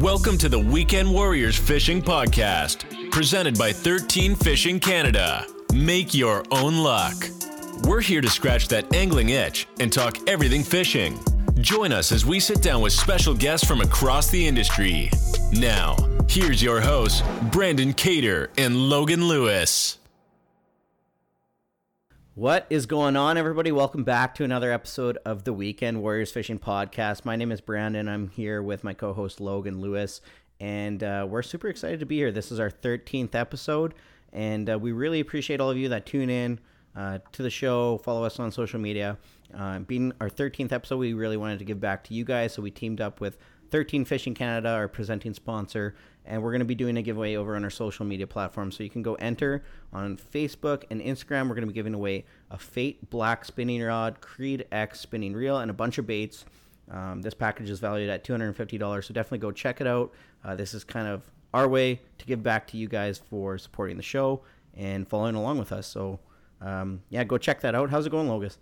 Welcome to the Weekend Warriors Fishing Podcast, presented by 13 Fishing Canada. Make your own luck. We're here to scratch that angling itch and talk everything fishing. Join us as we sit down with special guests from across the industry. Now, here's your hosts, Brandon Cater and Logan Lewis. What is going on, everybody? Welcome back to another episode of the Weekend Warriors Fishing Podcast. My name is Brandon. I'm here with my co host Logan Lewis, and uh, we're super excited to be here. This is our 13th episode, and uh, we really appreciate all of you that tune in uh, to the show, follow us on social media. Uh, being our 13th episode, we really wanted to give back to you guys, so we teamed up with 13 Fishing Canada, our presenting sponsor, and we're going to be doing a giveaway over on our social media platforms. So you can go enter on Facebook and Instagram. We're going to be giving away a Fate Black spinning rod, Creed X spinning reel, and a bunch of baits. Um, this package is valued at $250, so definitely go check it out. Uh, this is kind of our way to give back to you guys for supporting the show and following along with us. So, um, yeah, go check that out. How's it going, Logus?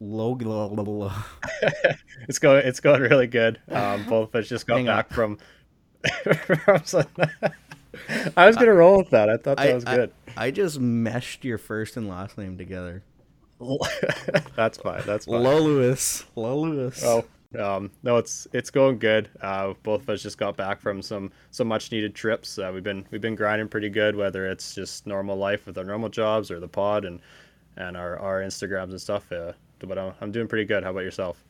Logan. it's going. It's going really good. Um, both of us just got Hang back on. from. I was gonna roll with that. I thought that I, was good. I, I, just meshed your first and last name together. that's fine. That's fine. Low Lewis. Low Lewis. Oh, um, no, it's it's going good. Uh, both of us just got back from some some much needed trips. Uh, we've been we've been grinding pretty good, whether it's just normal life with our normal jobs or the pod and and our our Instagrams and stuff. Uh, but I'm, I'm doing pretty good. How about yourself?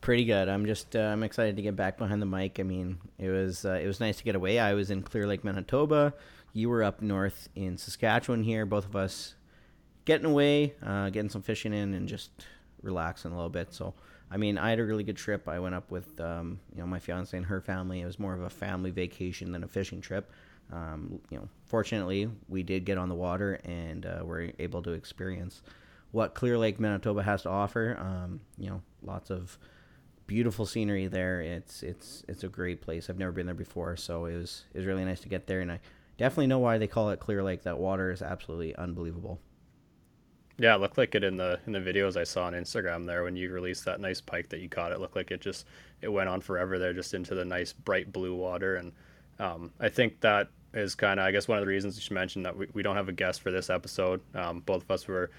Pretty good. I'm just uh, I'm excited to get back behind the mic. I mean, it was uh, it was nice to get away. I was in Clear Lake, Manitoba. You were up north in Saskatchewan. Here, both of us getting away, uh, getting some fishing in, and just relaxing a little bit. So, I mean, I had a really good trip. I went up with um, you know my fiance and her family. It was more of a family vacation than a fishing trip. Um, you know, fortunately, we did get on the water and uh, were able to experience what Clear Lake, Manitoba has to offer. Um, you know, lots of beautiful scenery there. It's it's it's a great place. I've never been there before, so it was it was really nice to get there, and I definitely know why they call it Clear Lake. That water is absolutely unbelievable. Yeah, it looked like it in the in the videos I saw on Instagram there when you released that nice pike that you caught. It looked like it just it went on forever there, just into the nice bright blue water, and um, I think that is kind of I guess one of the reasons you should mention that we, we don't have a guest for this episode. Um, both of us were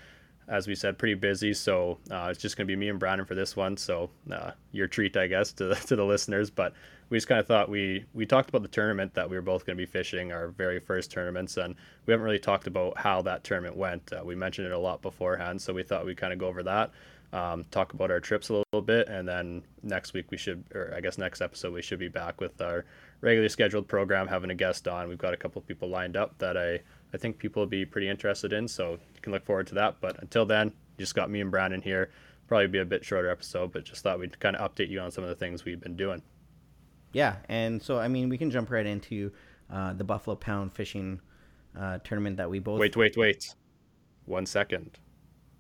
as we said, pretty busy. So uh, it's just going to be me and Brandon for this one. So uh, your treat, I guess, to, to the listeners. But we just kind of thought we we talked about the tournament that we were both going to be fishing, our very first tournaments, and we haven't really talked about how that tournament went. Uh, we mentioned it a lot beforehand, so we thought we'd kind of go over that. Um, talk about our trips a little bit, and then next week we should, or I guess next episode we should be back with our regularly scheduled program, having a guest on. We've got a couple of people lined up that I I think people will be pretty interested in. So you can look forward to that. But until then, you just got me and Brandon here. Probably be a bit shorter episode, but just thought we'd kind of update you on some of the things we've been doing. Yeah, and so I mean, we can jump right into uh, the Buffalo Pound fishing uh, tournament that we both. Wait, wait, wait. One second.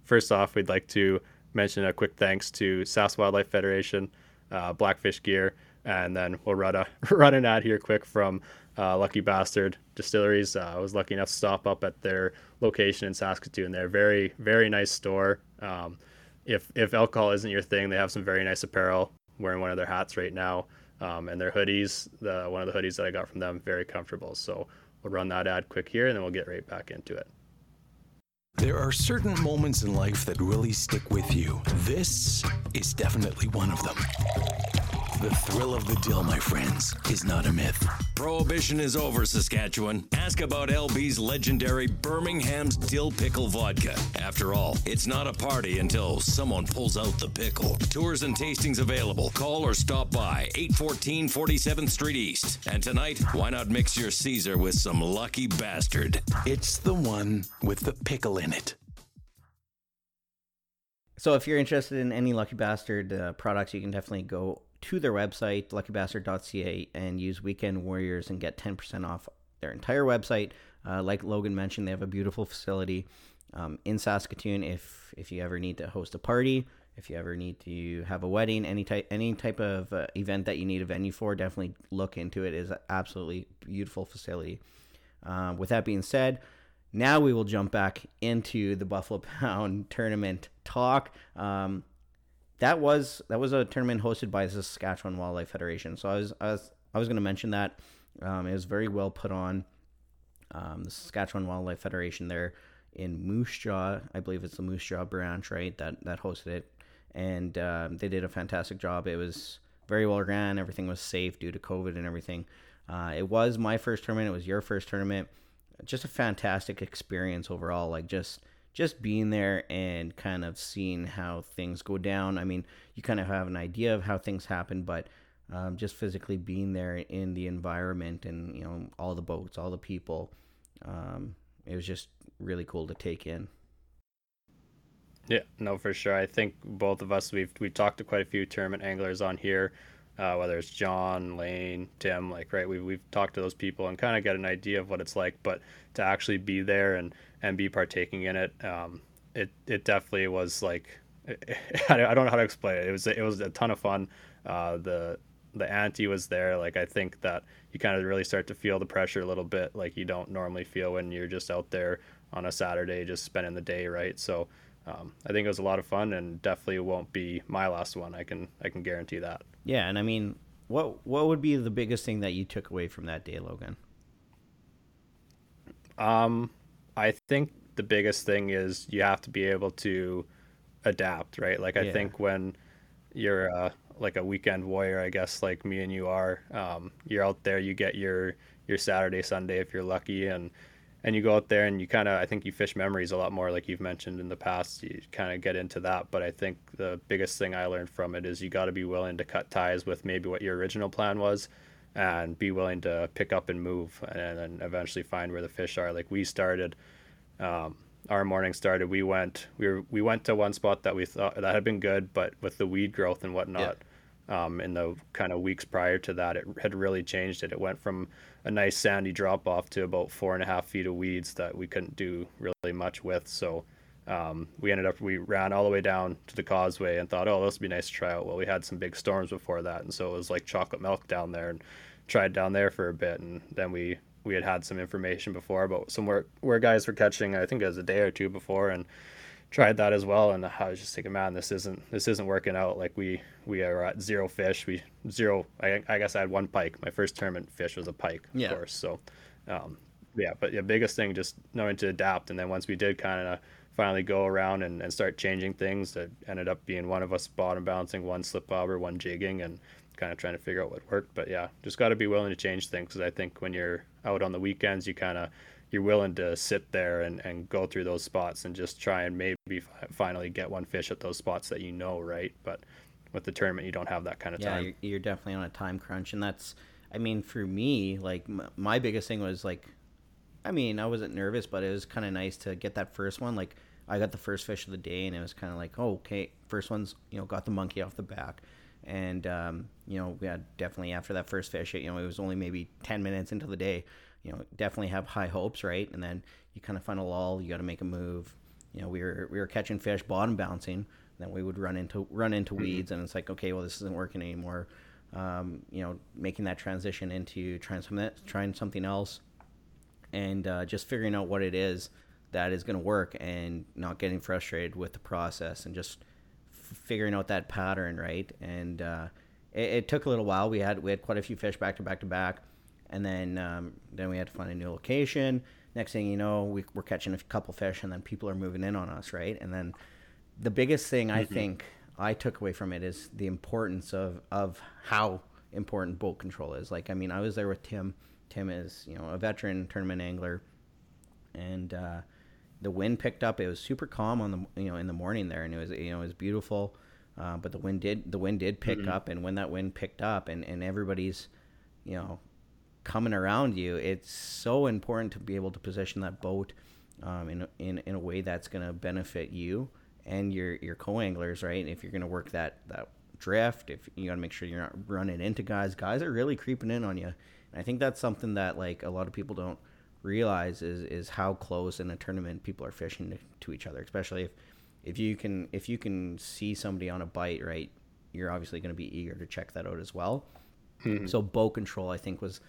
First off, we'd like to mention a quick thanks to Sask Wildlife Federation, uh, Blackfish Gear, and then we'll run a run an ad here quick from uh, Lucky Bastard Distilleries. Uh, I was lucky enough to stop up at their location in Saskatoon. They're very very nice store. Um, if if alcohol isn't your thing, they have some very nice apparel. wearing one of their hats right now, um, and their hoodies. The one of the hoodies that I got from them very comfortable. So we'll run that ad quick here, and then we'll get right back into it. There are certain moments in life that really stick with you. This is definitely one of them. The thrill of the dill, my friends, is not a myth. Prohibition is over, Saskatchewan. Ask about LB's legendary Birmingham's Dill Pickle Vodka. After all, it's not a party until someone pulls out the pickle. Tours and tastings available. Call or stop by 814 47th Street East. And tonight, why not mix your Caesar with some Lucky Bastard? It's the one with the pickle in it. So, if you're interested in any Lucky Bastard uh, products, you can definitely go to their website, luckybastard.ca, and use Weekend Warriors and get 10% off their entire website. Uh, like Logan mentioned, they have a beautiful facility um, in Saskatoon. If if you ever need to host a party, if you ever need to have a wedding, any type any type of uh, event that you need a venue for, definitely look into it. It is an absolutely beautiful facility. Uh, with that being said, now we will jump back into the Buffalo Pound tournament talk. Um, that was that was a tournament hosted by the Saskatchewan Wildlife Federation. So I was I was I was going to mention that um, it was very well put on. Um, the Saskatchewan Wildlife Federation there in Moose Jaw, I believe it's the Moose Jaw branch, right? That that hosted it, and um, they did a fantastic job. It was very well ran. Everything was safe due to COVID and everything. Uh, it was my first tournament. It was your first tournament. Just a fantastic experience overall. Like just just being there and kind of seeing how things go down. I mean, you kind of have an idea of how things happen, but um, just physically being there in the environment and you know all the boats, all the people, um, it was just really cool to take in. Yeah, no, for sure. I think both of us we've we've talked to quite a few tournament anglers on here, uh, whether it's John, Lane, Tim. Like, right, we've we've talked to those people and kind of get an idea of what it's like. But to actually be there and and be partaking in it, um, it it definitely was like I don't know how to explain it. It was it was a ton of fun. Uh, the the ante was there. Like I think that you kind of really start to feel the pressure a little bit, like you don't normally feel when you're just out there on a Saturday, just spending the day, right? So um, I think it was a lot of fun, and definitely won't be my last one. I can I can guarantee that. Yeah, and I mean, what what would be the biggest thing that you took away from that day, Logan? Um, I think the biggest thing is you have to be able to adapt, right? Like I yeah. think when you're uh, like a weekend warrior, I guess, like me and you are, um, you're out there, you get your your Saturday, Sunday if you're lucky, and and you go out there and you kind of i think you fish memories a lot more like you've mentioned in the past you kind of get into that but i think the biggest thing i learned from it is you got to be willing to cut ties with maybe what your original plan was and be willing to pick up and move and then eventually find where the fish are like we started um, our morning started we went we were we went to one spot that we thought that had been good but with the weed growth and whatnot yeah um, in the kind of weeks prior to that, it had really changed it. It went from a nice sandy drop off to about four and a half feet of weeds that we couldn't do really much with. So um, we ended up, we ran all the way down to the causeway and thought, oh, this would be nice to try out. Well, we had some big storms before that. And so it was like chocolate milk down there and tried down there for a bit. And then we, we had had some information before about somewhere where guys were catching, I think it was a day or two before. And tried that as well, and I was just thinking, man, this isn't this isn't working out. Like we we are at zero fish. We zero. I, I guess I had one pike. My first tournament fish was a pike, of yeah. course. So, um, yeah. But the biggest thing just knowing to adapt, and then once we did kind of finally go around and, and start changing things, that ended up being one of us bottom bouncing, one slip bobber, one jigging, and kind of trying to figure out what worked. But yeah, just got to be willing to change things because I think when you're out on the weekends, you kind of you're willing to sit there and, and go through those spots and just try and maybe finally get one fish at those spots that you know, right? But with the tournament, you don't have that kind of yeah, time. Yeah, you're, definitely on a time crunch, and that's, I mean, for me, like my biggest thing was like, I mean, I wasn't nervous, but it was kind of nice to get that first one. Like, I got the first fish of the day, and it was kind of like, oh, okay, first one's, you know, got the monkey off the back. And, um, you know, we had definitely after that first fish, you know, it was only maybe 10 minutes into the day you know, definitely have high hopes, right? And then you kind of find a lull. You got to make a move. You know, we were we were catching fish, bottom bouncing. Then we would run into run into mm-hmm. weeds, and it's like, okay, well, this isn't working anymore. Um, you know, making that transition into trying something trying something else, and uh, just figuring out what it is that is going to work, and not getting frustrated with the process, and just f- figuring out that pattern, right? And uh, it, it, took a little while. We had we had quite a few fish back to back to back and then um, then we had to find a new location. Next thing you know, we, we're catching a couple fish, and then people are moving in on us, right? And then the biggest thing mm-hmm. I think I took away from it is the importance of of how important boat control is. Like, I mean, I was there with Tim. Tim is you know a veteran tournament angler, and uh, the wind picked up. It was super calm on the you know in the morning there, and it was you know it was beautiful. Uh, but the wind did the wind did pick mm-hmm. up, and when that wind picked up, and and everybody's you know coming around you, it's so important to be able to position that boat um, in, in, in a way that's going to benefit you and your, your co-anglers, right? If you're going to work that, that drift, if you got to make sure you're not running into guys, guys are really creeping in on you. And I think that's something that like a lot of people don't realize is, is how close in a tournament people are fishing to, to each other, especially if, if you can, if you can see somebody on a bite, right, you're obviously going to be eager to check that out as well. Mm-hmm. So bow control, I think was,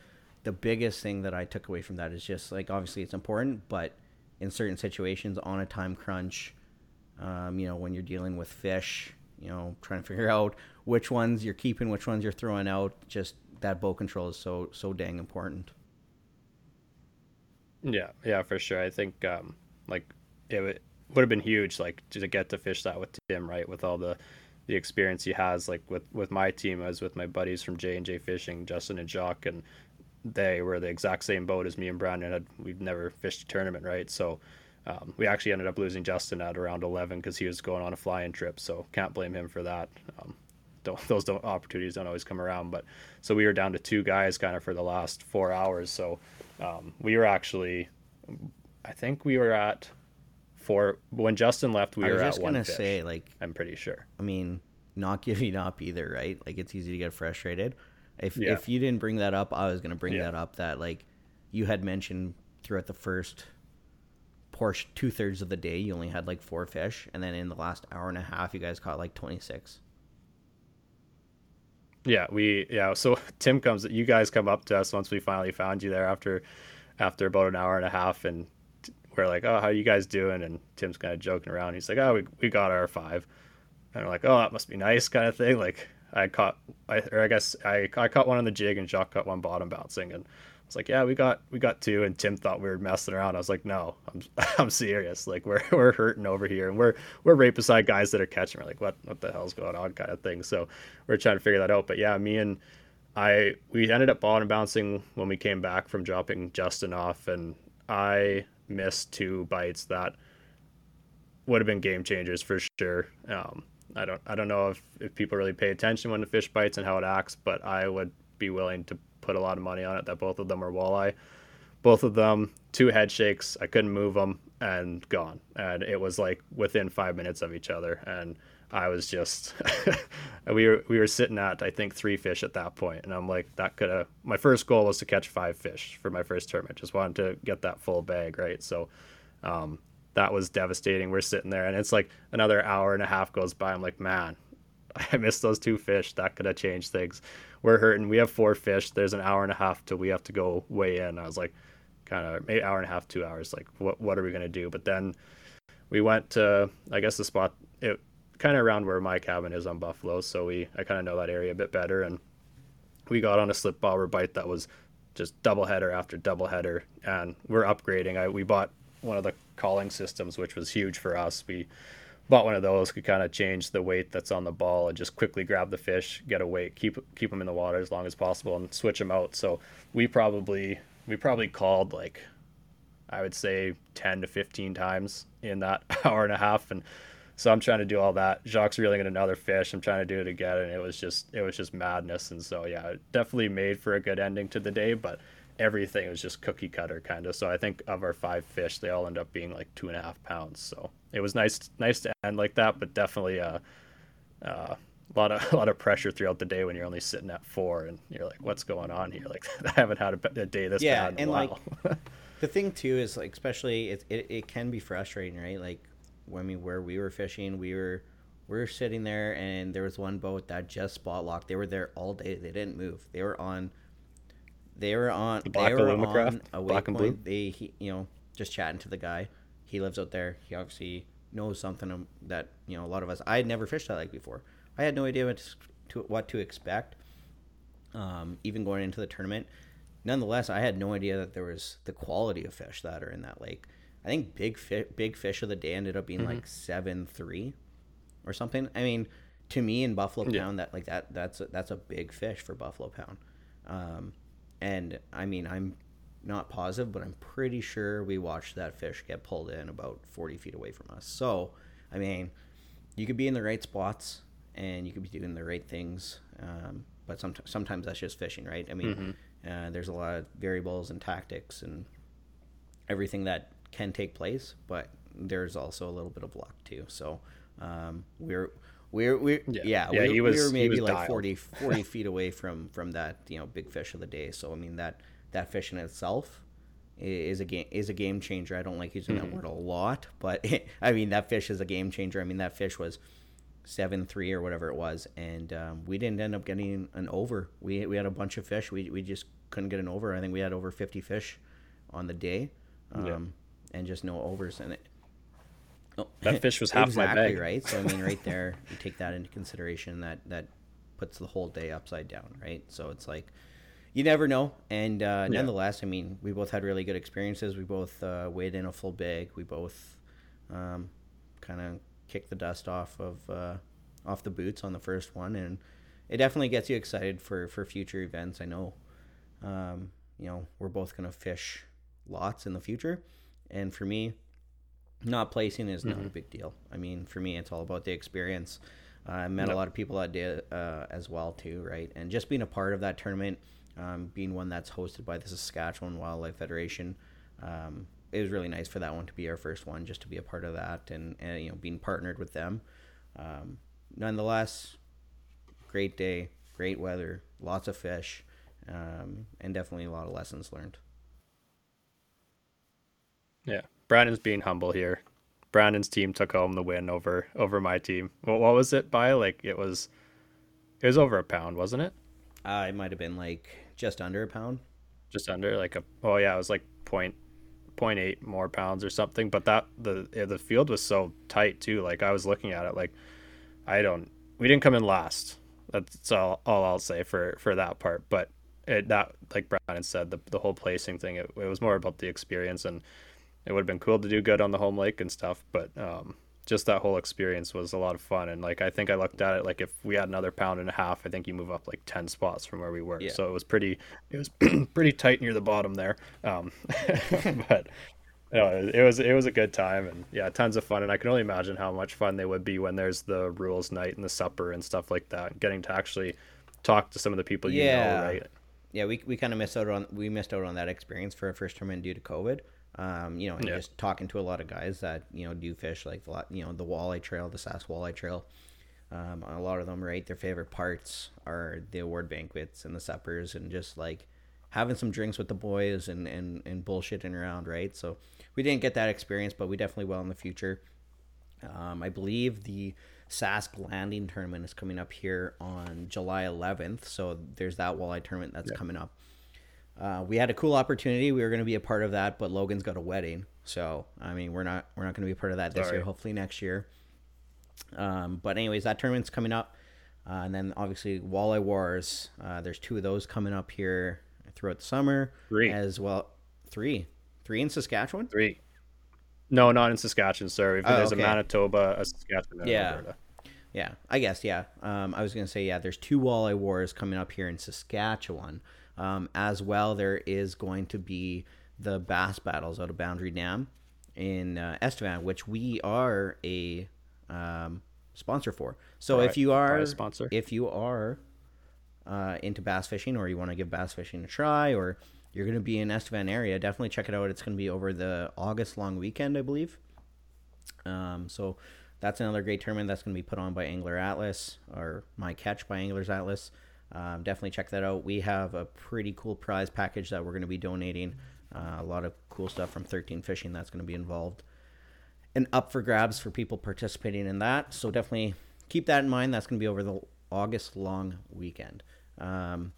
the biggest thing that I took away from that is just like obviously it's important, but in certain situations on a time crunch, um, you know, when you're dealing with fish, you know, trying to figure out which ones you're keeping, which ones you're throwing out, just that boat control is so so dang important. Yeah, yeah, for sure. I think um, like it would have been huge, like to get to fish that with Tim, right? With all the the experience he has, like with with my team, I was with my buddies from J and J Fishing, Justin and Jacques, and they were the exact same boat as me and Brandon had. We've never fished a tournament, right? So um, we actually ended up losing Justin at around 11 because he was going on a flying trip. So can't blame him for that. Um, don't, those don't opportunities don't always come around. But so we were down to two guys kind of for the last four hours. So um, we were actually, I think we were at four when Justin left. We were at just gonna say, like, I'm pretty sure. I mean, not giving up either, right? Like it's easy to get frustrated. If Yeah. if you didn't bring that up, I was gonna bring Yeah. that up. That like you had mentioned throughout the first portion, two thirds of the day, you only had like four fish, and then in the last hour and a half, you guys caught like twenty six. Yeah, we yeah. So Tim comes. You guys come up to us once we finally found you there after after about an hour and a half, and we're like, "Oh, how you guys doing?" And Tim's kind of joking around. He's like, "Oh, we we got our five. and we're like, "Oh, that must be nice," kind of thing. Like I caught, I or I guess I I caught one on the jig, and Jacques caught one bottom bouncing, and I was like, "Yeah, we got we got two. And Tim thought we were messing around. I was like, "No, I'm I'm serious. Like we're we're hurting over here, and we're we're right beside guys that are catching. We're like, what what the hell's going on, kind of thing. So we're trying to figure that out. But yeah, me and I we ended up bottom bouncing when we came back from dropping Justin off, and I missed two bites that would have been game changers for sure. Um, I don't I don't know if, if people really pay attention when the fish bites and how it acts, but I would be willing to put a lot of money on it that both of them are walleye. Both of them, two head shakes. I couldn't move them and gone. And it was like within five minutes of each other. And I was just, we were we were sitting at I think three fish at that point, and I'm like that could have. My first goal was to catch five fish for my first tournament. Just wanted to get that full bag, right? So, um, that was devastating. We're sitting there, and it's like another hour and a half goes by. I'm like, man, I missed those two fish. That could have changed things. We're hurting. We have four fish. There's an hour and a half till we have to go weigh in. I was like, kind of maybe hour and a half, two hours. Like, what what are we gonna do? But then we went to I guess the spot it kind of around where my cabin is on Buffalo. So we I kind of know that area a bit better, and we got on a slip bobber bite that was just double header after double header, and we're upgrading. I we bought one of the culling systems, which was huge for us. We bought one of those, could kind of change the weight that's on the ball and just quickly grab the fish, get a weight, keep keep them in the water as long as possible, and switch them out. So we probably we probably culled like I would say 10 to 15 times in that hour and a half. And so I'm trying to do all that. Jacques reeling in another fish. I'm trying to do it again. And it was just, it was just madness. And so, yeah, it definitely made for a good ending to the day, but everything was just cookie cutter kind of. So I think of our five fish, they all end up being like two and a half pounds. So it was nice, nice to end like that, but definitely, uh, uh, a lot of a lot of pressure throughout the day when you're only sitting at four and you're like, what's going on here? Like I haven't had a, a day this Yeah, bad in and, a like, while. The thing too is like, especially it, it, it can be frustrating, right? Like when we where we were fishing, we were we were sitting there, and there was one boat that just spot locked. They were there all day. They didn't move. They were on. They were on. Black they were on a Black and blue? They, he, you know, just chatting to the guy. He lives out there. He obviously knows something um, that you know a lot of us. I had never fished that lake before. I had no idea what to, what to expect. Um, even going into the tournament, nonetheless, I had no idea that there was the quality of fish that are in that lake. I think big fi- big fish of the day ended up being like seven three, or something. I mean, to me in Buffalo Yeah. Pound, that like that that's a, that's a big fish for Buffalo Pound. Um, and I mean, I'm not positive, but I'm pretty sure we watched that fish get pulled in about 40 feet away from us. So, I mean, you could be in the right spots and you could be doing the right things, um, but sometimes sometimes that's just fishing, right? I mean, uh, there's a lot of variables and tactics and everything that can take place, but there's also a little bit of luck too. So um, we're we're we're Yeah. yeah, Yeah, we, he we was- were maybe was like dialed. 40, 40 feet away from from that you know big fish of the day. So I mean that that fish in itself is a game is a game changer. I don't like using Mm-hmm. that word a lot, but I mean that fish is a game changer. I mean that fish was seven three or whatever it was, and um, we didn't end up getting an over. We we had a bunch of fish. We we just couldn't get an over. I think we had over fifty fish on the day, um, Yeah. and just no overs. And it oh, That fish was half my exactly bag. right. So I mean, right there, you take that into consideration. That that puts the whole day upside down, right? So it's like you never know. And uh, Yeah. nonetheless, I mean, we both had really good experiences. We both uh, weighed in a full bag. We both um, kind of kicked the dust off of uh, off the boots on the first one, and it definitely gets you excited for for future events. I know, um, you know, we're both gonna fish lots in the future, and for me, not placing is not a big deal. I mean, for me, it's all about the experience. Uh, I met a lot of people that did uh, as well too, right? And just being a part of that tournament, um, being one that's hosted by the Saskatchewan Wildlife Federation, um, it was really nice for that one to be our first one, just to be a part of that, and, and you know, being partnered with them. Um, nonetheless, great day, great weather, lots of fish, um, and definitely a lot of lessons learned. Yeah, Brandon's being humble here. Brandon's team took home the win over over my team. What what was it by? Like it was, it was over a pound, wasn't it? Uh, it might have been like just under a pound. Just under like a. Oh yeah, it was like point point eight more pounds or something. But that the the field was so tight too. Like I was looking at it, like I don't. We didn't come in last. That's all, all I'll say for for that part. But it that like Brandon said, the the whole placing thing. It, it was more about the experience and it would have been cool to do good on the home lake and stuff but um, just that whole experience was a lot of fun and like i think i looked at it like if we had another pound and a half i think you move up like 10 spots from where we were Yeah. so it was pretty it was pretty tight near the bottom there um, but no, it was it was a good time and yeah tons of fun and i can only imagine how much fun they would be when there's the rules night and the supper and stuff like that getting to actually talk to some of the people you Yeah. know right yeah, we, we kind of missed out on we missed out on that experience for our first tournament due to COVID. Um, you know, and Yeah. just talking to a lot of guys that you know do fish like the you know the walleye trail, the Sask walleye trail. Um, a lot of them, right? Their favorite parts are the award banquets and the suppers, and just like having some drinks with the boys and and and bullshitting around, right? So we didn't get that experience, but we definitely will in the future. Um, I believe the Sask Landing tournament is coming up here on July 11th. So there's that walleye tournament that's coming up. Uh, we had a cool opportunity. We were going to be a part of that, but Logan's got a wedding, so I mean, we're not we're not going to be a part of that this Sorry. year. Hopefully next year. Um, but anyways, that tournament's coming up, uh, and then obviously Walleye Wars. Uh, there's two of those coming up here throughout the summer, Three. as well. Three, three in Saskatchewan. three no not in saskatchewan sorry Oh, there's okay. a manitoba a saskatchewan and Yeah. Alberta. Yeah, I guess yeah. Um, I was gonna say yeah. There's two walleye wars coming up here in Saskatchewan. Um, as well, there is going to be the bass battles out of Boundary Dam in uh, Estevan, which we are a um, sponsor for. So if you are sponsor. if you are uh, into bass fishing or you want to give bass fishing a try or you're going to be in Estevan area, definitely check it out. It's going to be over the August long weekend, I believe. Um, so that's another great tournament that's going to be put on by Angler Atlas or My Catch by Anglers Atlas. Um, definitely check that out. We have a pretty cool prize package that we're going to be donating. Uh, a lot of cool stuff from 13 Fishing that's going to be involved and up for grabs for people participating in that. So definitely keep that in mind. That's going to be over the August long weekend. Um,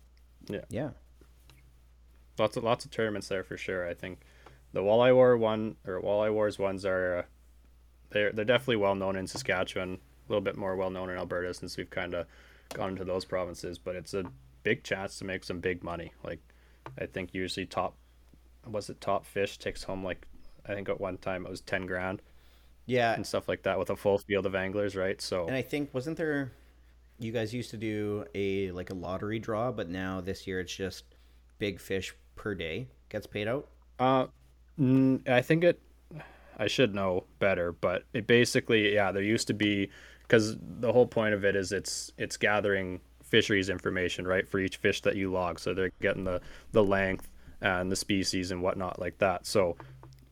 Yeah. yeah. lots of lots of tournaments there for sure. I think the Walleye War one or Walleye Wars ones are uh, they're they're definitely well known in Saskatchewan, a little bit more well known in Alberta since we've kind of gone into those provinces. But it's a big chance to make some big money. Like I think usually top was it top fish takes home like I think at one time it was ten grand Yeah. and stuff like that with a full field of anglers, right? So And I think wasn't there you guys used to do a like a lottery draw, but now this year it's just big fish per day gets paid out. Uh, I think it. I should know better, but it basically, yeah, there used to be because the whole point of it is it's it's gathering fisheries information, right, for each fish that you log. So they're getting the the length and the species and whatnot like that. So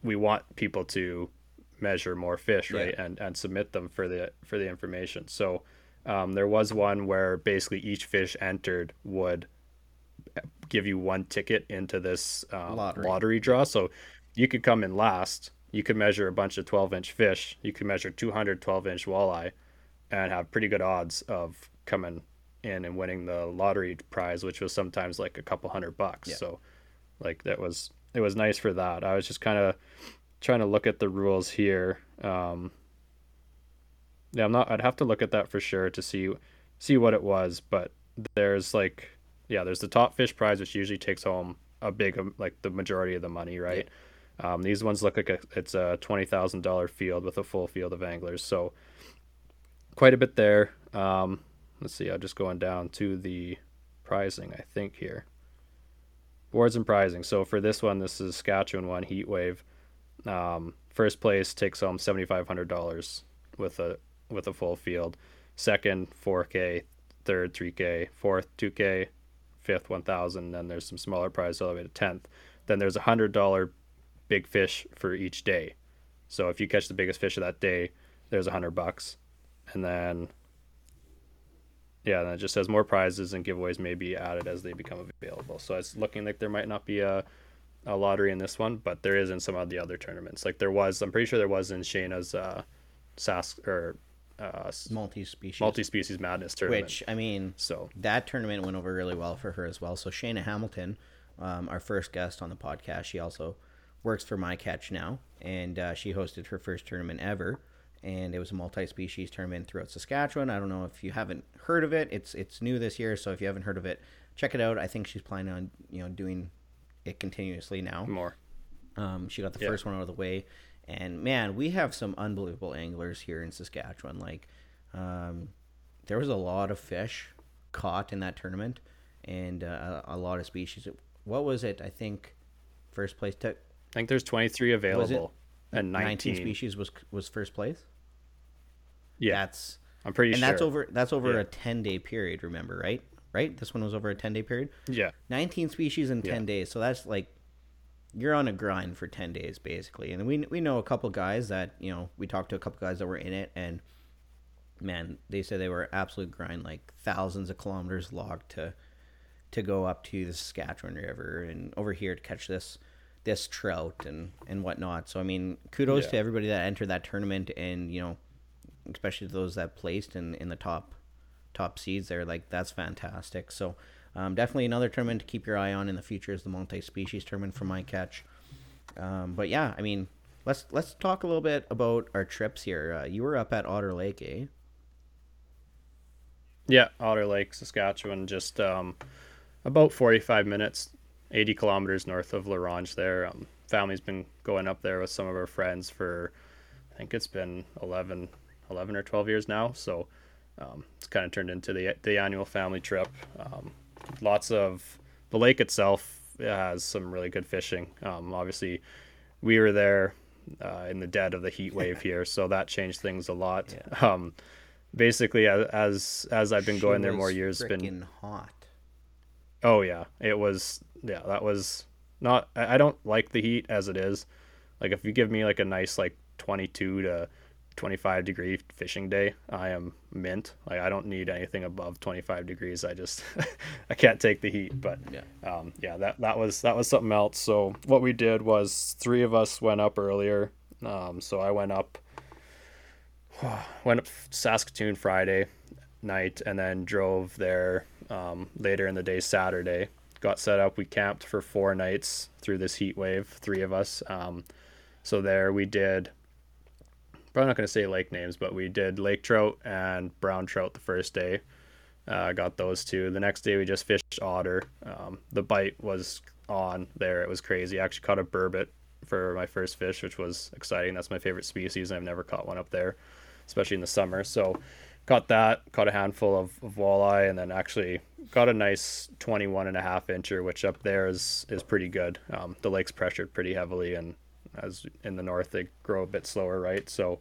we want people to measure more fish, right, and and submit them for the for the information. So um, there was one where basically each fish entered would give you one ticket into this um, Lottery. lottery. draw. So you could come in last. You could measure a bunch of 12 inch fish. You could measure 200 12 inch walleye and have pretty good odds of coming in and winning the lottery prize, which was sometimes like a couple hundred bucks. Yeah. So like that was, it was nice for that. I was just kind of trying to look at the rules here. Um, yeah, I'm not, I'd have to look at that for sure to see see what it was, but there's like yeah, there's the top fish prize which usually takes home a big um, like the majority of the money, right? Yeah. Um, these ones look like a, it's a twenty thousand dollar field with a full field of anglers, so quite a bit there. Um, let's see, I'm just going down to the prizing, I think here. Boards and prizing. So for this one, this is Saskatchewan one heat wave. Um, first place takes home seventy five hundred dollars with a with a full field. Second, four K. Third, three K. Fourth, two K. Fifth, one thousand. Then there's some smaller prizes all the way to tenth. Then there's a hundred dollar big fish for each day. So if you catch the biggest fish of that day, there's a hundred bucks. And then yeah, then it just says more prizes and giveaways may be added as they become available. So it's looking like there might not be a, a lottery in this one, but there is in some of the other tournaments. Like there was, I'm pretty sure there was in Shayna's uh, Sask or uh, multi-species multi-species madness tournament. Which I mean, so that tournament went over really well for her as well. So Shayna Hamilton, um, our first guest on the podcast, she also works for My Catch now, and uh, she hosted her first tournament ever and it was a multi-species tournament throughout Saskatchewan. I don't know if you haven't heard of it. It's it's new this year, so if you haven't heard of it, check it out. I think she's planning on you know doing it continuously now. More. Um, she got the yeah. first one out of the way, and man, we have some unbelievable anglers here in Saskatchewan. Like, um, there was a lot of fish caught in that tournament, and uh, a, lot of species. What was it? I think first place took. I think there's 23 available and 19. 19 species was was first place. Yeah, that's I'm pretty and sure. And that's over that's over yeah. a ten day period. Remember, right? Right. This one was over a ten day period. Yeah. Nineteen species in ten yeah. days. So that's like you're on a grind for ten days basically. And we we know a couple guys that you know we talked to a couple guys that were in it and man they said they were absolute grind like thousands of kilometers logged to to go up to the Saskatchewan River and over here to catch this this trout and and whatnot. So I mean, kudos yeah. to everybody that entered that tournament and you know especially those that placed in in the top top seeds there. Like that's fantastic. So um, definitely another tournament to keep your eye on in the future is the multi-species tournament for my catch. Um, but yeah, I mean, let's let's talk a little bit about our trips here. Uh, you were up at Otter Lake, eh? Yeah, Otter Lake, Saskatchewan, just um, about forty-five minutes, eighty kilometers north of La Ronge. There, um, family's been going up there with some of our friends for, I think it's been 11, 11 or 12 years now. So um, it's kind of turned into the, the annual family trip. Um, lots of the lake itself has some really good fishing. Um, obviously, we were there uh, in the dead of the heat wave here, so that changed things a lot. Yeah. Um, basically, as as I've been she going there more years, been hot. Oh yeah, it was. Yeah, that was not. I don't like the heat as it is. Like if you give me like a nice like 22 to 25 degree fishing day, I am mint. Like I don't need anything above 25 degrees. I just I can't take the heat. But yeah, um, yeah, that that was that was something else. So what we did was three of us went up earlier. Um, so I went up went up Saskatoon Friday night and then drove there um, later in the day Saturday. Got set up. We camped for four nights through this heat wave. Three of us. Um, so there we did probably not going to say lake names, but we did lake trout and brown trout the first day. Uh, got those two. The next day we just fished otter. Um, the bite was on there. It was crazy. I actually caught a burbot for my first fish, which was exciting. That's my favorite species. I've never caught one up there, especially in the summer. So caught that, caught a handful of, of walleye, and then actually got a nice 21 and a half incher, which up there is, is pretty good. Um, the lake's pressured pretty heavily and as in the north they grow a bit slower, right? So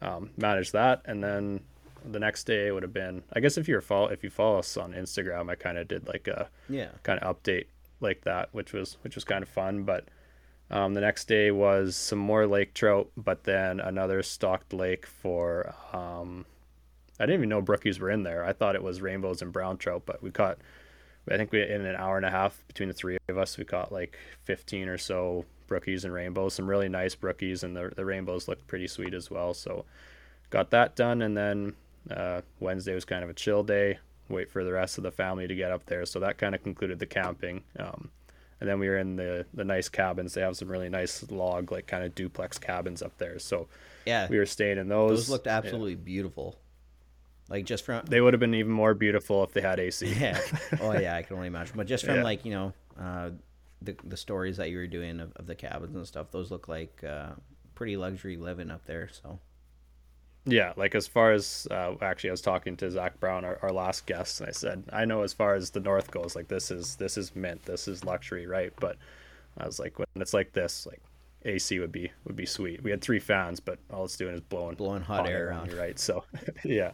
um, manage that, and then the next day would have been. I guess if you follow if you follow us on Instagram, I kind of did like a yeah kind of update like that, which was which was kind of fun. But um, the next day was some more lake trout, but then another stocked lake for. Um, I didn't even know brookies were in there. I thought it was rainbows and brown trout, but we caught. I think we in an hour and a half between the three of us, we caught like 15 or so brookies and rainbows, some really nice brookies, and the, the rainbows looked pretty sweet as well. So got that done, and then uh, Wednesday was kind of a chill day. Wait for the rest of the family to get up there. So that kind of concluded the camping. Um, and then we were in the the nice cabins. They have some really nice log, like kind of duplex cabins up there. So yeah, we were staying in those. Those looked absolutely yeah. beautiful. Like just from they would have been even more beautiful if they had AC. yeah. Oh yeah, I can only imagine. But just from Yeah. like you know uh, the the stories that you were doing of, of the cabins and stuff, those look like uh, pretty luxury living up there. So Yeah, like as far as uh, actually, I was talking to Zach Brown, our, our last guest, and I said, I know as far as the north goes, like this is this is mint, this is luxury, right? But I was like, when it's like this, like AC would be would be sweet. We had three fans, but all it's doing is blowing Blowing hot air around. you, right? So yeah,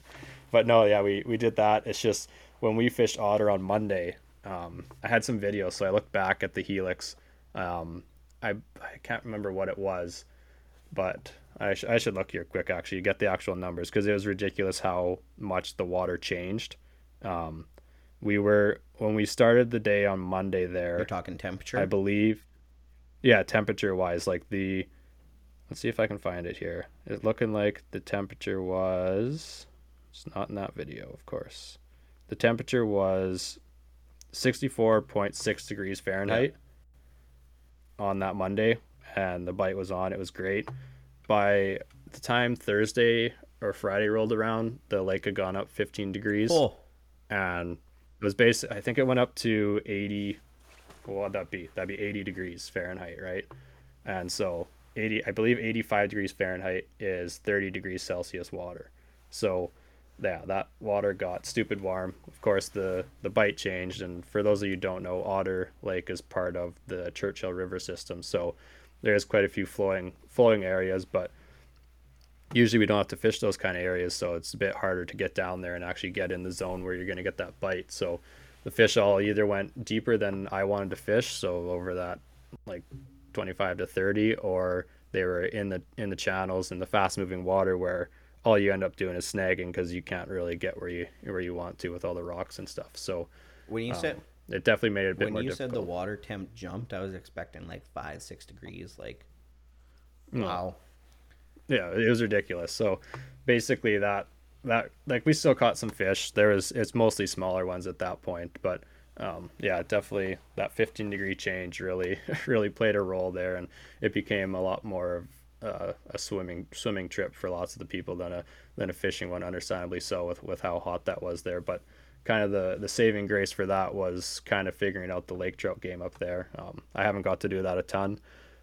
but no, yeah, we we did that. It's just when we fished otter on Monday, um, I had some videos, so I looked back at the helix. Um, I I can't remember what it was, but I, sh- I should look here quick actually get the actual numbers because it was ridiculous how much the water changed um, we were when we started the day on monday there you're talking temperature. i believe yeah temperature wise like the let's see if i can find it here it's looking like the temperature was it's not in that video of course the temperature was 64.6 degrees fahrenheit on that monday and the bite was on. It was great. By the time thursday or friday rolled around the lake had gone up 15 degrees. Oh, and it was based i think it went up to 80 what would that be? That'd be 80 degrees fahrenheit right? And so 80 i believe 85 degrees fahrenheit is 30 degrees celsius water. So yeah that water got stupid warm. Of course the the bite changed and for those of you don't know otter lake is part of the churchill river system so there's quite a few flowing flowing areas but usually we don't have to fish those kind of areas so it's a bit harder to get down there and actually get in the zone where you're going to get that bite. So the fish all either went deeper than i wanted to fish so over that like 25 to 30 or they were in the in the channels in the fast moving water where all you end up doing is snagging because you can't really get where you where you want to with all the rocks and stuff so when you said it definitely made it a bit when more you difficult said the water temp jumped, I was expecting like five six degrees. Like Hmm. wow. yeah it was ridiculous so basically that that like we still caught some fish there was it's mostly smaller ones at that point but um, yeah definitely that 15 degree change really really played a role there and it became a lot more of uh, a swimming swimming trip for lots of the people than a than a fishing one understandably so with with how hot that was there. But kind of the the saving grace for that was kind of figuring out the lake trout game up there. Um, i haven't got to do that a ton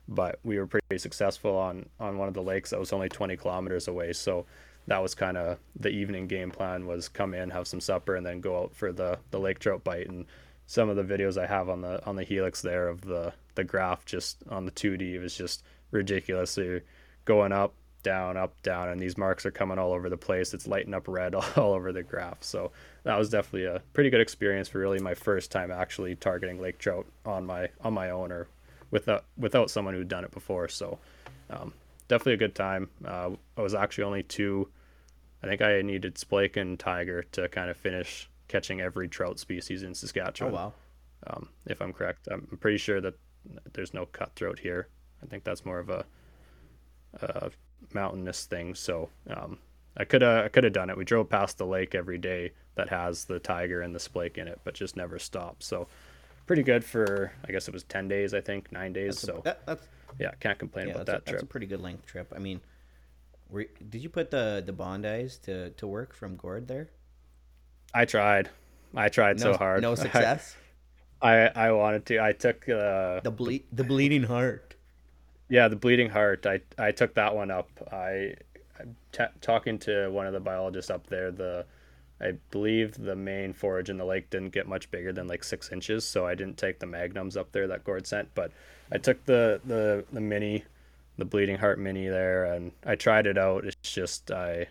but we were pretty successful on on one of the lakes that was only 20 kilometers away. So that was kind of the evening game plan was come in have some supper and then go out for the the lake trout bite. And some of the videos i have on the on the helix there of the the graph just on the 2d was just ridiculous so you're going up down up down and these marks are coming all over the place it's lighting up red all, all over the graph so that was definitely a pretty good experience for really my first time actually targeting lake trout on my on my own or without without someone who'd done it before. So um, definitely a good time. Uh, I was actually only two. I think I needed splake and tiger to kind of finish catching every trout species in Saskatchewan. Oh wow. Um, if I'm correct, I'm pretty sure that there's no cutthroat here. I think that's more of a, a mountainous thing. So um, I could have I could have done it. We drove past the lake every day that has the tiger and the splake in it, but just never stopped. So pretty good for I guess it was ten days. I think nine days. That's a- so that, that's yeah, can't complain yeah, about that a, that's a pretty good length trip. I mean, were, did you put the the Bondy's to to work from Gord there? I tried. I tried No, so hard. No success. I, I wanted to. I took uh, the ble- the bleeding heart. Yeah the bleeding heart. I I took that one up. I I'm talking to one of the biologists up there. The I believe the main forage in the lake didn't get much bigger than like six inches, so I didn't take the magnums up there that Gord sent. But I took the the the mini, the bleeding heart mini there, and I tried it out. It's just I.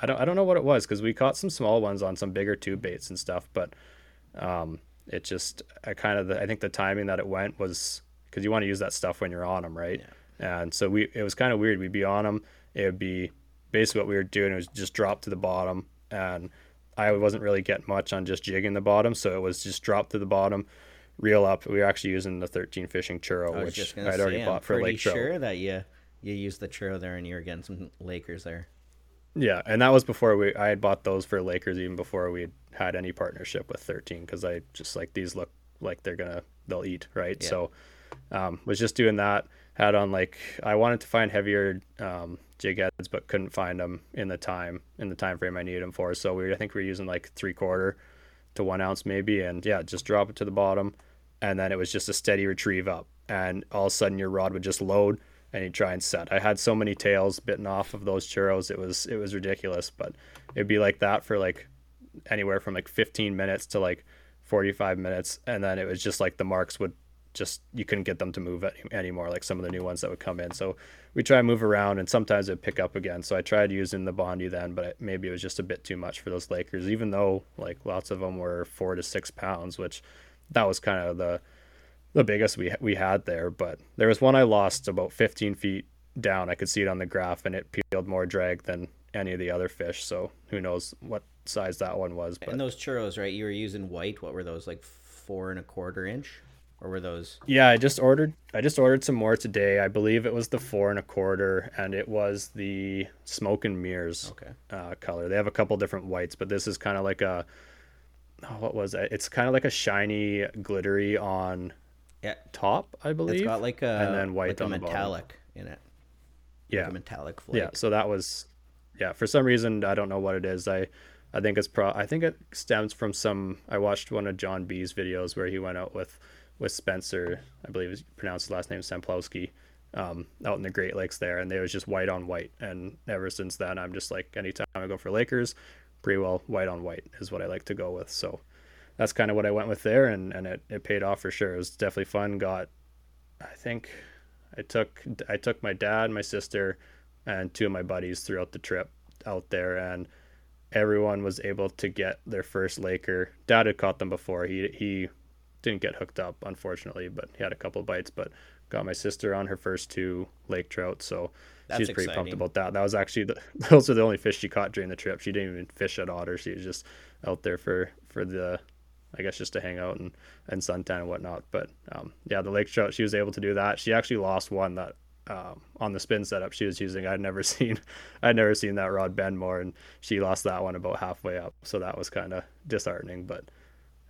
I don't, I don't know what it was because we caught some small ones on some bigger tube baits and stuff, but um, it just I kind of I think the timing that it went was because you want to use that stuff when you're on them, right? And so we it was kind of weird. We'd be on them. It would be basically what we were doing it was just drop to the bottom, and I wasn't really getting much on just jigging the bottom, so it was just drop to the bottom, reel up. We were actually using the 13 fishing churro, which I'd say, already I'm bought for Lake Trout. sure that you you used the churro there and you were getting some Lakers there. Yeah, and that was before we I had bought those for Lakers even before we had any partnership with 13 because I just like these look like they're gonna they'll eat right. Yeah. So um, was just doing that. had on like I wanted to find heavier um, jig heads, but couldn't find them in the time in the time frame I needed them for. So we I think we were using like three quarter to one ounce maybe, and yeah, just drop it to the bottom, and then it was just a steady retrieve up, and all of a sudden your rod would just load and you try and set. I had so many tails bitten off of those churros, it was it was ridiculous, but it'd be like that for like anywhere from like 15 minutes to like 45 minutes, and then it was just like the marks would just you couldn't get them to move any, anymore like some of the new ones that would come in. So we try and move around and sometimes it pick up again. So i tried using the Bondy then but it, maybe it was just a bit too much for those lakers even though like lots of them were four to six pounds which that was kind of the the biggest we we had there. But there was one i lost about 15 feet down. I could see it on the graph and it peeled more drag than any of the other fish. So who knows what size that one was but and those churros right you were using white what were those like four and a quarter inch or were those? Yeah, I just ordered. I just ordered some more today. I believe it was the four and a quarter, and it was the smoke and mirrors okay. uh, color. They have a couple different whites, but this is kind of like a oh, what was it? It's kind of like a shiny, glittery on yeah top, I believe. It's got like a and then white like on a metallic in it. Yeah, like metallic flake. Yeah, so that was yeah. For some reason, I don't know what it is. I I think it's pro. I think it stems from some. I watched one of Jon B's videos where he went out with with Spencer, I believe is pronounced his last name Samplowski, um, out in the Great Lakes there, and they was just white on white. And ever since then, I'm just like, anytime I go for Lakers, pretty well white on white is what I like to go with. So that's kind of what I went with there, and and it, it paid off for sure. It was definitely fun. Got, I think, I took I took my dad, my sister, and two of my buddies throughout the trip out there, and everyone was able to get their first Laker. Dad had caught them before. He he didn't get hooked up unfortunately, but he had a couple bites. But got my sister on her first two lake trout, so That's she's pretty exciting. pumped about that. That was actually the, those are the only fish she caught during the trip. She didn't even fish at otter. She was just out there for for the I guess just to hang out and, and suntan and whatnot. But um, yeah, the lake trout, she was able to do that. She actually lost one that um, on the spin setup she was using. I'd never seen, I'd never seen that rod bend more, and she lost that one about halfway up. So that was kind of disheartening, but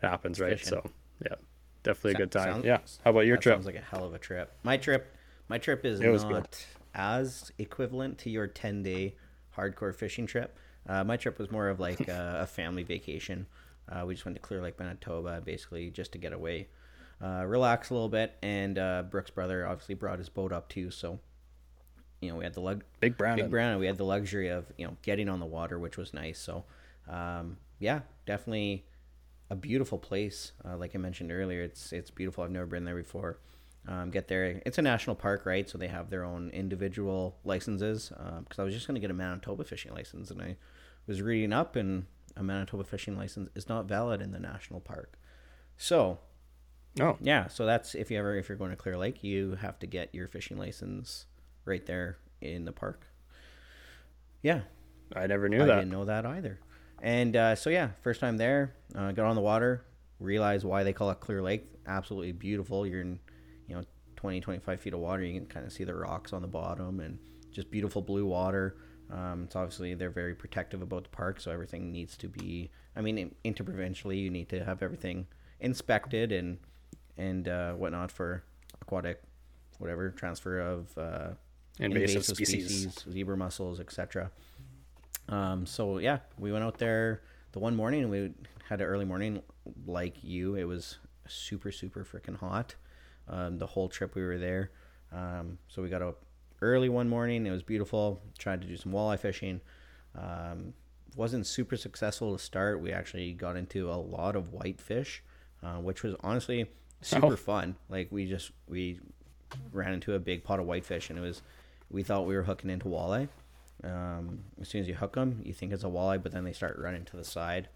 it happens, right? Fishing. So yeah, definitely a good time. Sounds, yeah. How about your trip? Sounds like a hell of a trip. My trip, my trip is not good. as equivalent to your ten day hardcore fishing trip. Uh, my trip was more of like a, a family vacation. Uh, we just went to Clear Lake, Manitoba, basically just to get away, uh, relax a little bit. And uh, Brooks' brother obviously brought his boat up too, so you know we had the lug big brown big brown. We had the luxury of you know getting on the water, which was nice. So um, yeah, definitely a beautiful place. Uh, like I mentioned earlier, it's it's beautiful. I've never been there before. Um, get there. It's a national park, right? So they have their own individual licenses. Because um, I was just going to get a Manitoba fishing license, and I was reading up, and a Manitoba fishing license is not valid in the national park. So, oh yeah. So that's if you ever if you're going to Clear Lake, you have to get your fishing license right there in the park. Yeah, I never knew I that. I didn't know that either. And uh, so yeah, first time there, uh, got on the water, realized why they call it Clear Lake. Absolutely beautiful. You're in, you know, 20, 25 feet of water. You can kind of see the rocks on the bottom and just beautiful blue water. Um, it's obviously they're very protective about the park, so everything needs to be. I mean, interprovincially, you need to have everything inspected and and uh, whatnot for aquatic, whatever transfer of uh, invasive, invasive species. species, zebra mussels, etc. Um, so yeah, we went out there the one morning and we had an early morning like you. It was super, super freaking hot. Um, the whole trip we were there. Um, so we got up early one morning. It was beautiful. Tried to do some walleye fishing. Um, wasn't super successful to start. We actually got into a lot of whitefish, uh, which was honestly super oh. fun. Like we just we ran into a big pot of whitefish, and it was we thought we were hooking into walleye. Um, as soon as you hook them, you think it's a walleye, but then they start running to the side.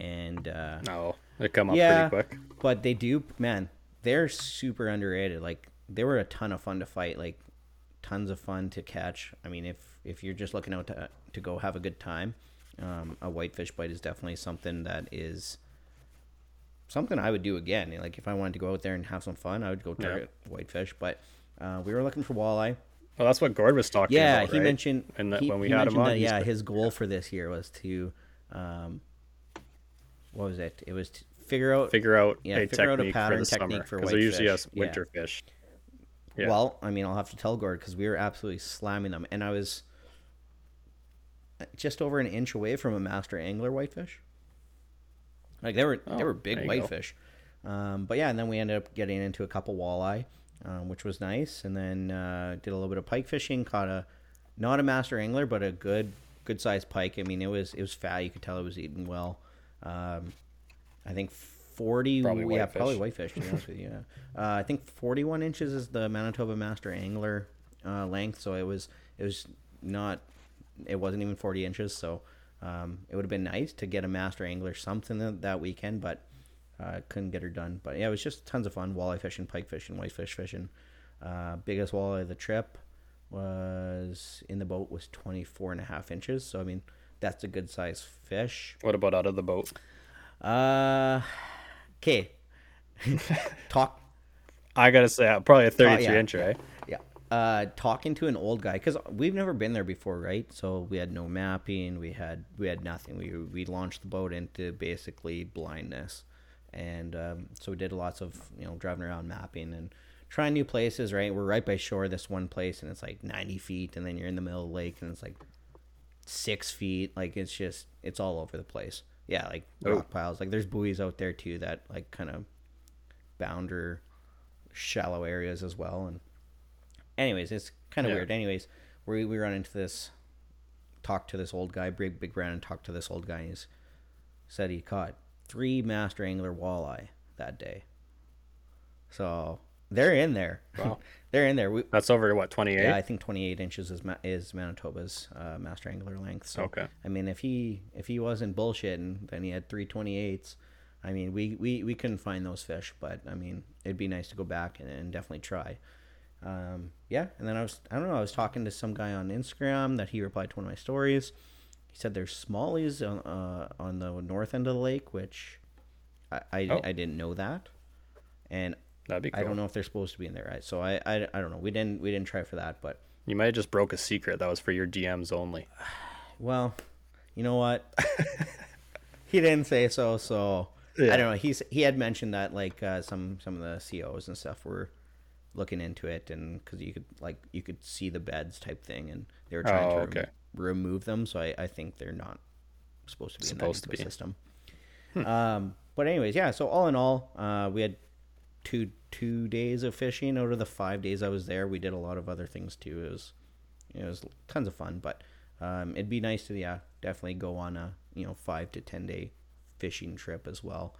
And uh, no, they come up yeah, pretty quick. But they do, man. They're super underrated. Like they were a ton of fun to fight. Like tons of fun to catch. I mean, if if you're just looking out to to go have a good time, um, a whitefish bite is definitely something that is something I would do again. Like if I wanted to go out there and have some fun, I would go target yeah. whitefish. But uh, we were looking for walleye. Well, that's what Gord was talking yeah, about. Yeah, he right? mentioned. And that he, when we had him on, that, yeah, his goal for this year was to, um, what was it? It was to figure out figure out yeah, a figure technique out a pattern for technique summer, for because they're usually us winter yeah. fish. Yeah. Well, I mean, I'll have to tell Gord because we were absolutely slamming them, and I was just over an inch away from a master angler whitefish. Like they were, they Oh, were big there you go. whitefish. Um, but yeah, and then we ended up getting into a couple walleye, um, which was nice, and then uh, did a little bit of pike fishing. Caught a, not a master angler, but a good, good sized pike. I mean, it was it was fat. You could tell it was eating well. Um, I think forty. Probably yeah, whitefish. probably whitefish. To be honest with you, yeah. Uh, I think forty-one inches is the Manitoba Master Angler uh, length. So it was it was not it wasn't even forty inches. So um, it would have been nice to get a Master Angler something that, that weekend, but uh, couldn't get her done. But yeah, it was just tons of fun: walleye fishing, pike fishing, whitefish fishing. Uh, biggest walleye of the trip was in the boat was 24 and a half inches. So I mean that's a good size fish. What about out of the boat? Uh, okay. Talk. I gotta say, uh, probably a 33 yeah, inch, right? Yeah. Uh, talking to an old guy because we've never been there before, right? So we had no mapping. We had we had nothing. We we launched the boat into basically blindness, and um, so we did lots of you know driving around mapping and trying new places. Right, we're right by shore. This one place, and it's like ninety feet, and then you're in the middle of the lake, and it's like six feet. Like it's just it's all over the place. Yeah, like Oh. rock piles. Like there's buoys out there too that like kind of bounder shallow areas as well. And anyways, it's kind of Yeah. weird. Anyways, we we run into this, talk to this old guy, big big Brandon talked to this old guy. And he's said he caught three master angler walleye that day. So they're in there. Wow. they're in there. We, That's over what 28? yeah, I think 28 inches is Ma- is Manitoba's uh, master angler length. So Okay. I mean, if he if he wasn't bullshitting, then he had three 28s. I mean, we, we, we couldn't find those fish, but I mean, it'd be nice to go back and, and definitely try. Um, yeah, and then I was I don't know I was talking to some guy on Instagram that he replied to one of my stories. He said there's smallies on uh, on the north end of the lake, which I I, Oh. I didn't know that, and That'd be cool. I don't know if they're supposed to be in there. Right? So I, I I don't know. We didn't we didn't try for that, but You might have just broke a secret that was for your DMs only. Well, you know what? he didn't say so, so I don't know. He's he had mentioned that like uh, some some of the COs and stuff were looking into it, and because you could like you could see the beds type thing, and they were trying Oh, to okay. Remove them. So I, I think they're not supposed to be Supposed in to that be. ecosystem. Um, but anyways, yeah. So all in all, uh, we had two two days of fishing out of the five days I was there. We did a lot of other things too. It was it was tons of fun, but um, it'd be nice to yeah definitely go on a you know five to ten day fishing trip as well.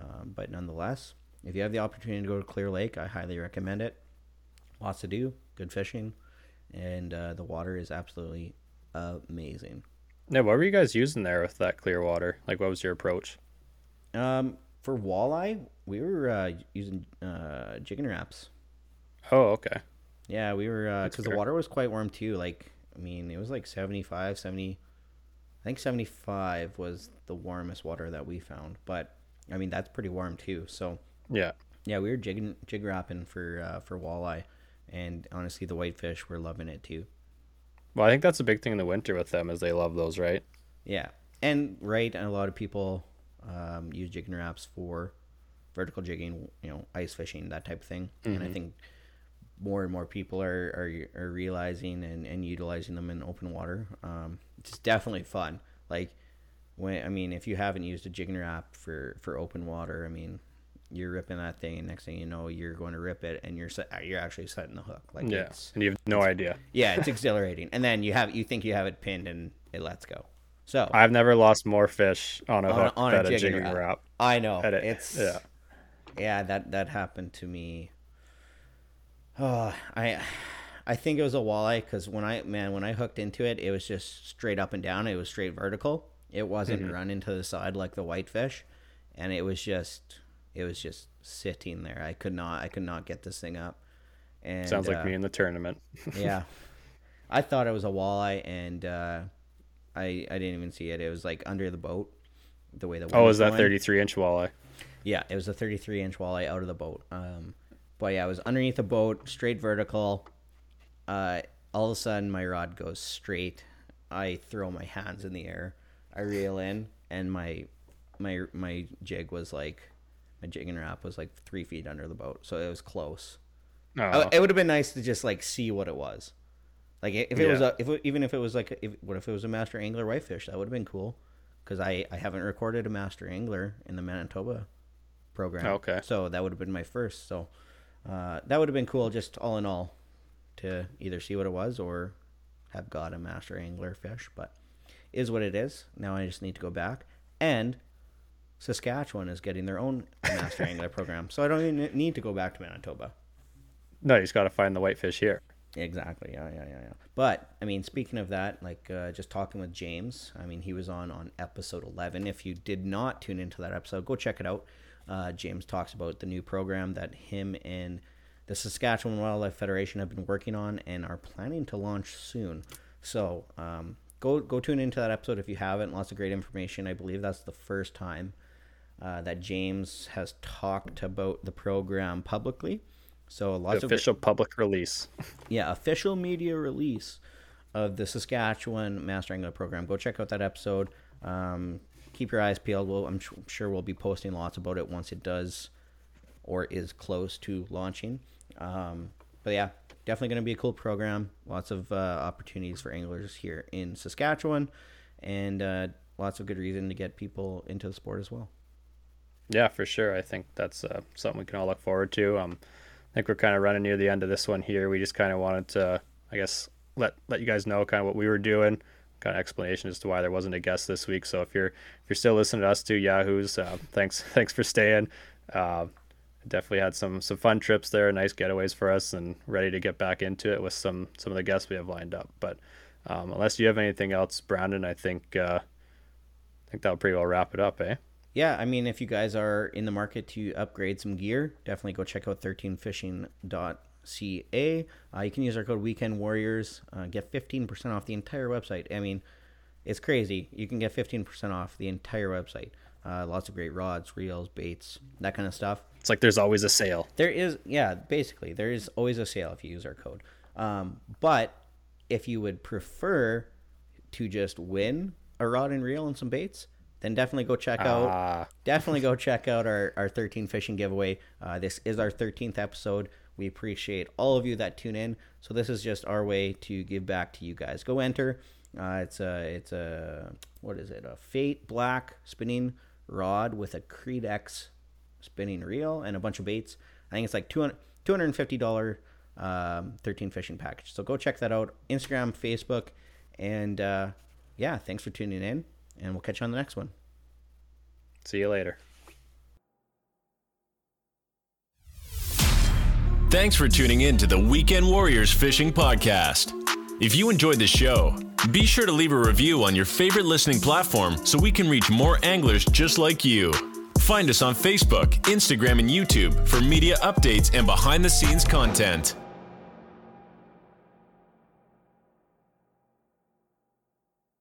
Um, but nonetheless, if you have the opportunity to go to Clear Lake, I highly recommend it. Lots to do, good fishing, and uh, the water is absolutely amazing. Yeah, what were you guys using there with that clear water? Like, what was your approach? Um, for walleye, we were uh, using uh, Jigging Raps. Oh, okay. Yeah, we were because the water was quite warm too. Like, I mean, it was like 75, 70. I think 75 was the warmest water that we found. But I mean, that's pretty warm too. So Yeah. yeah, we were jigging, jig wrapping for uh, for walleye, and honestly, the whitefish were loving it too. Well, I think that's a big thing in the winter with them is they love those, right? Yeah, and right, and a lot of people um, use Jigging Raps for vertical jigging, you know, ice fishing, that type of thing. And I think more and more people are are, are realizing and, and utilizing them in open water. Um, it's definitely fun. Like when I mean, if you haven't used a Jigging Rap for for open water, I mean, you're ripping that thing, and next thing you know, you're going to rip it, and you're set, you're actually setting the hook. Like Yeah. it's And you have no idea. yeah, it's exhilarating. And then you have you think you have it pinned, and it lets go. So I've never lost more fish on a on, hook on than a a Jigging Rap. I know it. it's yeah. yeah that that happened to me. Oh, I I think it was a walleye because when I man when I hooked into it, it was just straight up and down. It was straight vertical. It wasn't Mm-hmm. running to the side like the whitefish, and it was just it was just sitting there. I could not I could not get this thing up. And Sounds like uh, me in the tournament. yeah. I thought it was a walleye, and uh, I I didn't even see it. It was like under the boat, the way the Oh, was is that blowing. 33 inch walleye? Yeah, it was a 33 inch walleye out of the boat. Um, but yeah, I was underneath the boat, straight vertical. Uh, all of a sudden, my rod goes straight. I throw my hands in the air. I reel in, and my my my jig was like my Jigging Rap was like three feet under the boat, so it was close. Oh. It would have been nice to just like see what it was. Like if it yeah. was a, if it, even if it was like if, what if it was a master angler whitefish that would have been cool because I I haven't recorded a master angler in the Manitoba program. Okay. So that would have been my first. So uh, that would have been cool, just all in all, to either see what it was or have got a master angler fish. But is what it is. Now I just need to go back and Saskatchewan is getting their own master angler program, so I don't even need to go back to Manitoba. No, you just got to find the whitefish here. Exactly. Yeah, yeah, yeah, yeah. But I mean, speaking of that, like uh, just talking with James. I mean, he was on on episode eleven. If you did not tune into that episode, go check it out. Uh, James talks about the new program that him and the Saskatchewan Wildlife Federation have been working on and are planning to launch soon. So um, go go tune into that episode if you haven't. Lots of great information. I believe that's the first time uh, that James has talked about the program publicly. So a lots the official of, public release. yeah, official media release of the Saskatchewan Master Angler Program. Go check out that episode. Um, keep your eyes peeled. We'll, I'm sure we'll be posting lots about it once it does or is close to launching. Um, but yeah, definitely going to be a cool program. Lots of uh, opportunities for anglers here in Saskatchewan, and uh, lots of good reason to get people into the sport as well. Yeah, for sure. I think that's uh, something we can all look forward to. Um, I think we're kind of running near the end of this one here. We just kind of wanted to, I guess, let let you guys know kind of what we were doing, kind of explanation as to why there wasn't a guest this week. So if you're if you're still listening to us two Yahoos, uh, thanks thanks for staying. Uh, definitely had some some fun trips there, nice getaways for us, and ready to get back into it with some some of the guests we have lined up. But um, unless you have anything else, Brandon, I think uh, I think that'll pretty well wrap it up, eh? Yeah, I mean, if you guys are in the market to upgrade some gear, definitely go check out 13fishing.ca. Uh, you can use our code Weekend Warriors, uh, get 15% off the entire website. I mean, it's crazy. You can get 15% off the entire website. Uh, lots of great rods, reels, baits, that kind of stuff. It's like there's always a sale. There is, yeah, basically, there is always a sale if you use our code. Um, but if you would prefer to just win a rod and reel and some baits, then definitely go check out uh. definitely go check out our, our 13 fishing giveaway. Uh, this is our 13th episode. We appreciate all of you that tune in. So this is just our way to give back to you guys. Go enter. Uh, it's a it's a what is it? A Fate Black spinning rod with a Creed X spinning reel and a bunch of baits. I think it's like 200 $250 um, 13 fishing package. So go check that out. Instagram facebook and uh, yeah thanks for tuning in and we'll catch you on the next one. See you later. Thanks for tuning in to the Weekend Warriors Fishing Podcast. If you enjoyed the show, be sure to leave a review on your favorite listening platform so we can reach more anglers just like you. Find us on Facebook, Instagram, and YouTube for media updates and behind the scenes content.